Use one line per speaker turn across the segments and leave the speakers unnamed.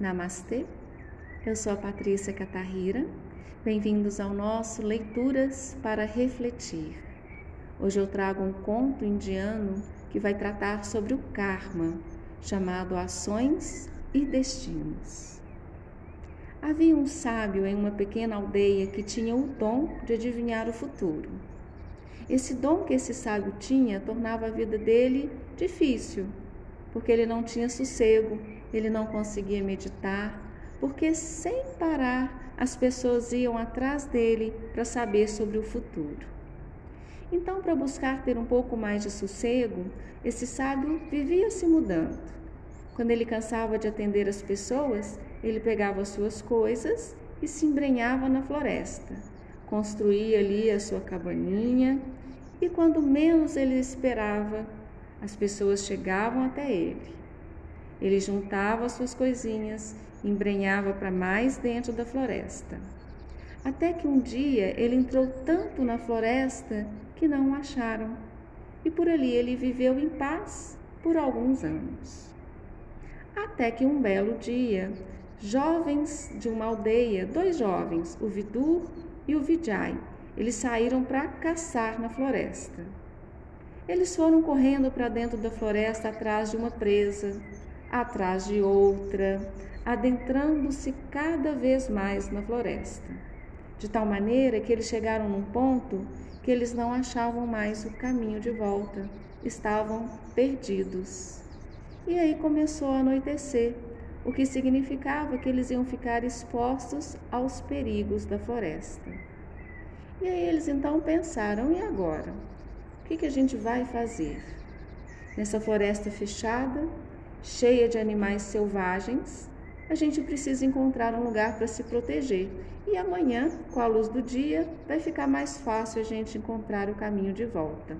Namastê, eu sou a Patrícia Catarrira. Bem-vindos ao nosso Leituras para Refletir. Hoje eu trago um conto indiano que vai tratar sobre o karma, chamado Ações e Destinos. Havia um sábio em uma pequena aldeia que tinha o dom de adivinhar o futuro. Esse dom que esse sábio tinha tornava a vida dele difícil, porque ele não tinha sossego, ele não conseguia meditar, porque sem parar as pessoas iam atrás dele para saber sobre o futuro. Então, para buscar ter um pouco mais de sossego, esse sábio vivia se mudando. Quando ele cansava de atender as pessoas, ele pegava as suas coisas e se embrenhava na floresta. Construía ali a sua cabaninha e quando menos ele esperava, as pessoas chegavam até ele. Ele juntava as suas coisinhas, embrenhava para mais dentro da floresta. Até que um dia ele entrou tanto na floresta que não o acharam. E por ali ele viveu em paz por alguns anos. Até que um belo dia, jovens de uma aldeia, dois jovens, o Vidur e o Vijay, eles saíram para caçar na floresta. Eles foram correndo para dentro da floresta atrás de uma presa, atrás de outra, adentrando-se cada vez mais na floresta, de tal maneira que eles chegaram num ponto que eles não achavam mais o caminho de volta, estavam perdidos. E aí começou a anoitecer, o que significava que eles iam ficar expostos aos perigos da floresta. E aí eles então pensaram: e agora? O que, que a gente vai fazer? Nessa floresta fechada, cheia de animais selvagens, a gente precisa encontrar um lugar para se proteger. E amanhã, com a luz do dia, vai ficar mais fácil a gente encontrar o caminho de volta.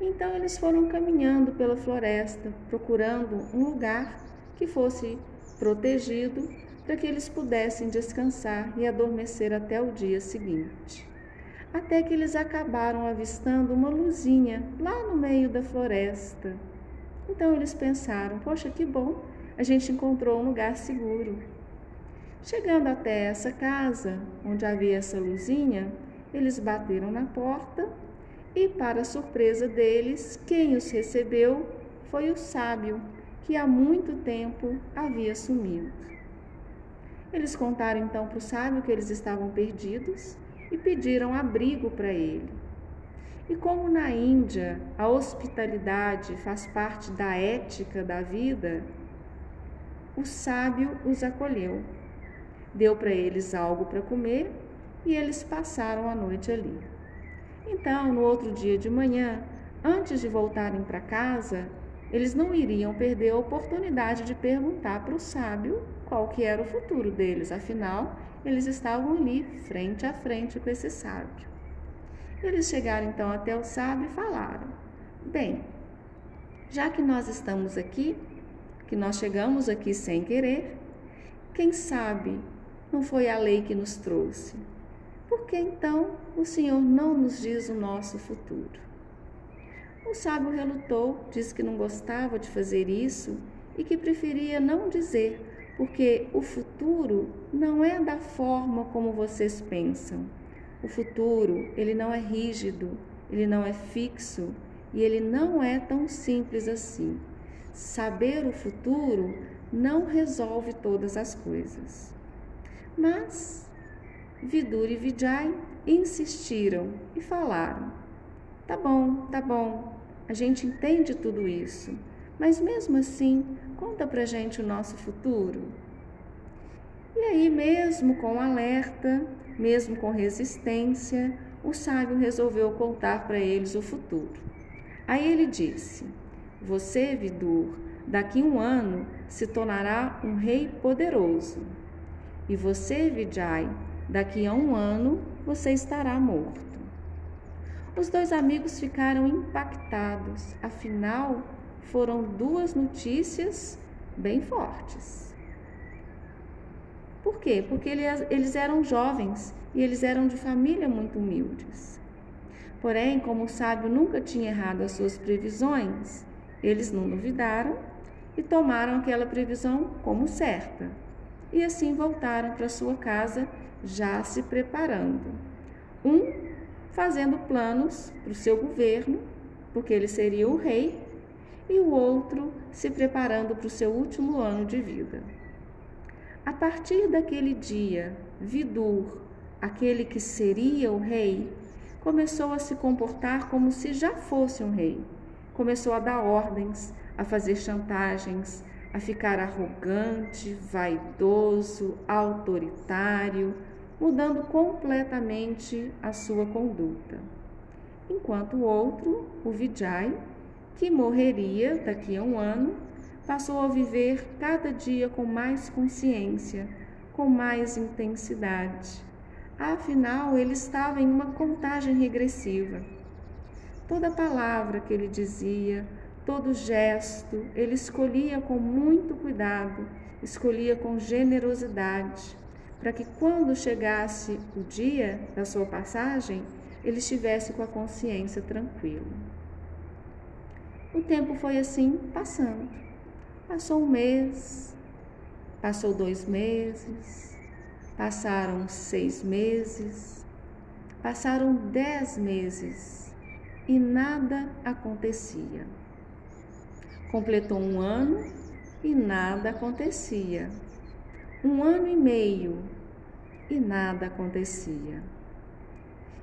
Então eles foram caminhando pela floresta, procurando um lugar que fosse protegido para que eles pudessem descansar e adormecer até o dia seguinte. Até que eles acabaram avistando uma luzinha lá no meio da floresta. Então eles pensaram: poxa, que bom, a gente encontrou um lugar seguro. Chegando até essa casa, onde havia essa luzinha, eles bateram na porta e, para surpresa deles, quem os recebeu foi o sábio, que há muito tempo havia sumido. Eles contaram então para o sábio que eles estavam perdidos e pediram abrigo para ele. E como na Índia a hospitalidade faz parte da ética da vida, o sábio os acolheu. Deu para eles algo para comer e eles passaram a noite ali. Então, no outro dia de manhã, antes de voltarem para casa, eles não iriam perder a oportunidade de perguntar para o sábio qual que era o futuro deles. Afinal, eles estavam ali, frente a frente com esse sábio. Eles chegaram então até o sábio e falaram: Bem, já que nós estamos aqui, que nós chegamos aqui sem querer, quem sabe não foi a lei que nos trouxe? Por que então o Senhor não nos diz o nosso futuro? O sábio relutou, disse que não gostava de fazer isso e que preferia não dizer, porque o futuro não é da forma como vocês pensam. O futuro, ele não é rígido, ele não é fixo e ele não é tão simples assim. Saber o futuro não resolve todas as coisas. Mas Vidur e Vijay insistiram e falaram: Tá bom, tá bom, a gente entende tudo isso, mas mesmo assim, conta pra gente o nosso futuro. E aí, mesmo com alerta, mesmo com resistência, o sábio resolveu contar para eles o futuro. Aí ele disse: Você, Vidur, daqui um ano se tornará um rei poderoso. E você, Vijay, daqui a um ano você estará morto. Os dois amigos ficaram impactados, afinal, foram duas notícias bem fortes. Quê? Porque eles eram jovens e eles eram de família muito humildes. Porém, como o sábio nunca tinha errado as suas previsões, eles não duvidaram e tomaram aquela previsão como certa. E assim voltaram para sua casa, já se preparando. Um fazendo planos para o seu governo, porque ele seria o rei, e o outro se preparando para o seu último ano de vida. A partir daquele dia, Vidur, aquele que seria o rei, começou a se comportar como se já fosse um rei. Começou a dar ordens, a fazer chantagens, a ficar arrogante, vaidoso, autoritário, mudando completamente a sua conduta. Enquanto o outro, o Vijay, que morreria daqui a um ano, passou a viver cada dia com mais consciência, com mais intensidade. Afinal, ele estava em uma contagem regressiva. Toda palavra que ele dizia, todo gesto, ele escolhia com muito cuidado, escolhia com generosidade, para que quando chegasse o dia da sua passagem, ele estivesse com a consciência tranquila. O tempo foi assim passando. Passou um mês, passou dois meses, passaram seis meses, passaram dez meses e nada acontecia. Completou um ano e nada acontecia. Um ano e meio e nada acontecia.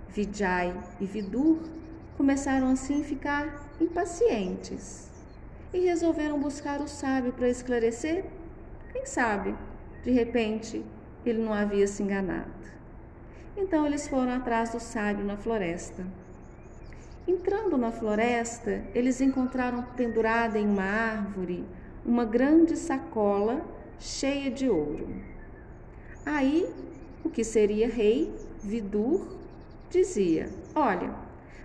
Vijay e Vidur começaram assim a ficar impacientes e resolveram buscar o sábio para esclarecer. Quem sabe, de repente, ele não havia se enganado. Então eles foram atrás do sábio na floresta. Entrando na floresta, eles encontraram pendurada em uma árvore uma grande sacola cheia de ouro. Aí, o que seria rei, Vidur, dizia: Olha,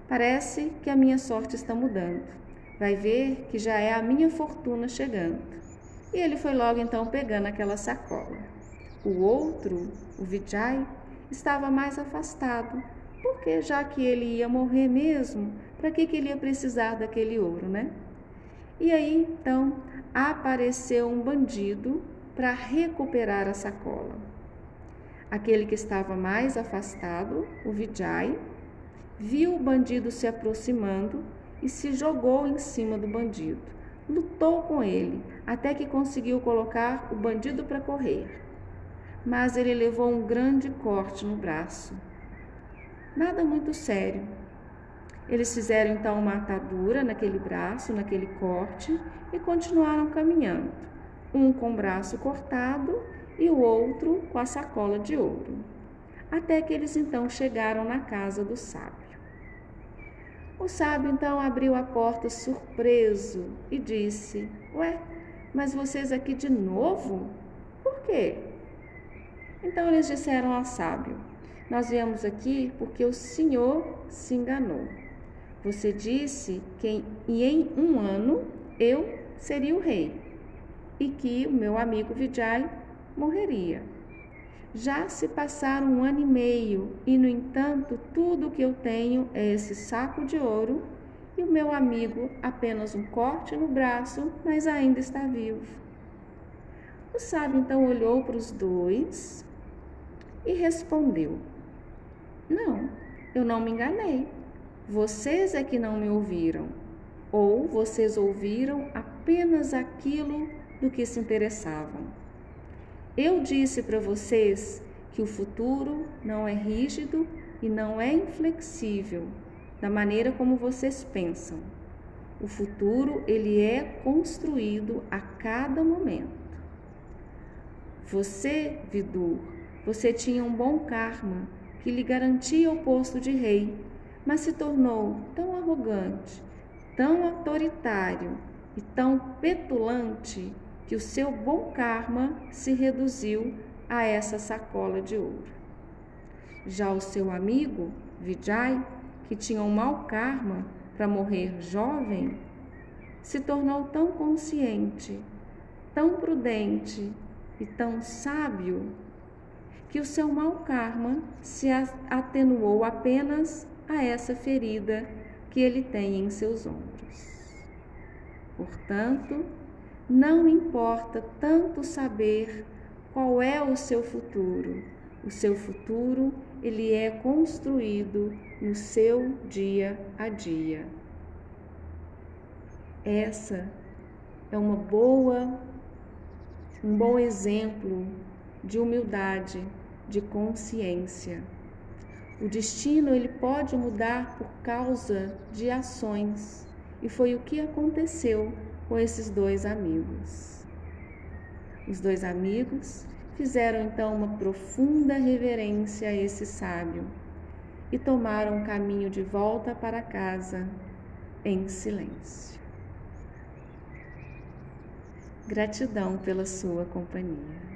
parece que a minha sorte está mudando. Vai ver que já é a minha fortuna chegando. E ele foi logo então pegando aquela sacola. O outro, o Vijay, estava mais afastado, porque já que ele ia morrer mesmo, para que, que ele ia precisar daquele ouro, né? E aí então apareceu um bandido para recuperar a sacola. Aquele que estava mais afastado, o Vijay, viu o bandido se aproximando e se jogou em cima do bandido. Lutou com ele até que conseguiu colocar o bandido para correr. Mas ele levou um grande corte no braço. Nada muito sério. Eles fizeram então uma atadura naquele braço, naquele corte e continuaram caminhando um com o braço cortado e o outro com a sacola de ouro. Até que eles então chegaram na casa do sábio. O sábio então abriu a porta surpreso e disse: Ué, mas vocês aqui de novo? Por quê? Então eles disseram ao sábio: Nós viemos aqui porque o senhor se enganou. Você disse que em um ano eu seria o rei e que o meu amigo Vijay morreria. Já se passaram um ano e meio e, no entanto, tudo o que eu tenho é esse saco de ouro e o meu amigo apenas um corte no braço, mas ainda está vivo. O sábio então olhou para os dois e respondeu: Não, eu não me enganei. Vocês é que não me ouviram, ou vocês ouviram apenas aquilo do que se interessavam. Eu disse para vocês que o futuro não é rígido e não é inflexível da maneira como vocês pensam. O futuro ele é construído a cada momento. Você, Vidur, você tinha um bom karma que lhe garantia o posto de rei, mas se tornou tão arrogante, tão autoritário e tão petulante que o seu bom karma se reduziu a essa sacola de ouro. Já o seu amigo, Vijay, que tinha um mau karma para morrer jovem, se tornou tão consciente, tão prudente e tão sábio que o seu mau karma se atenuou apenas a essa ferida que ele tem em seus ombros. Portanto, não importa tanto saber qual é o seu futuro. O seu futuro, ele é construído no seu dia a dia. Essa é uma boa um bom exemplo de humildade, de consciência. O destino ele pode mudar por causa de ações, e foi o que aconteceu com esses dois amigos. Os dois amigos fizeram então uma profunda reverência a esse sábio e tomaram o caminho de volta para casa em silêncio. Gratidão pela sua companhia.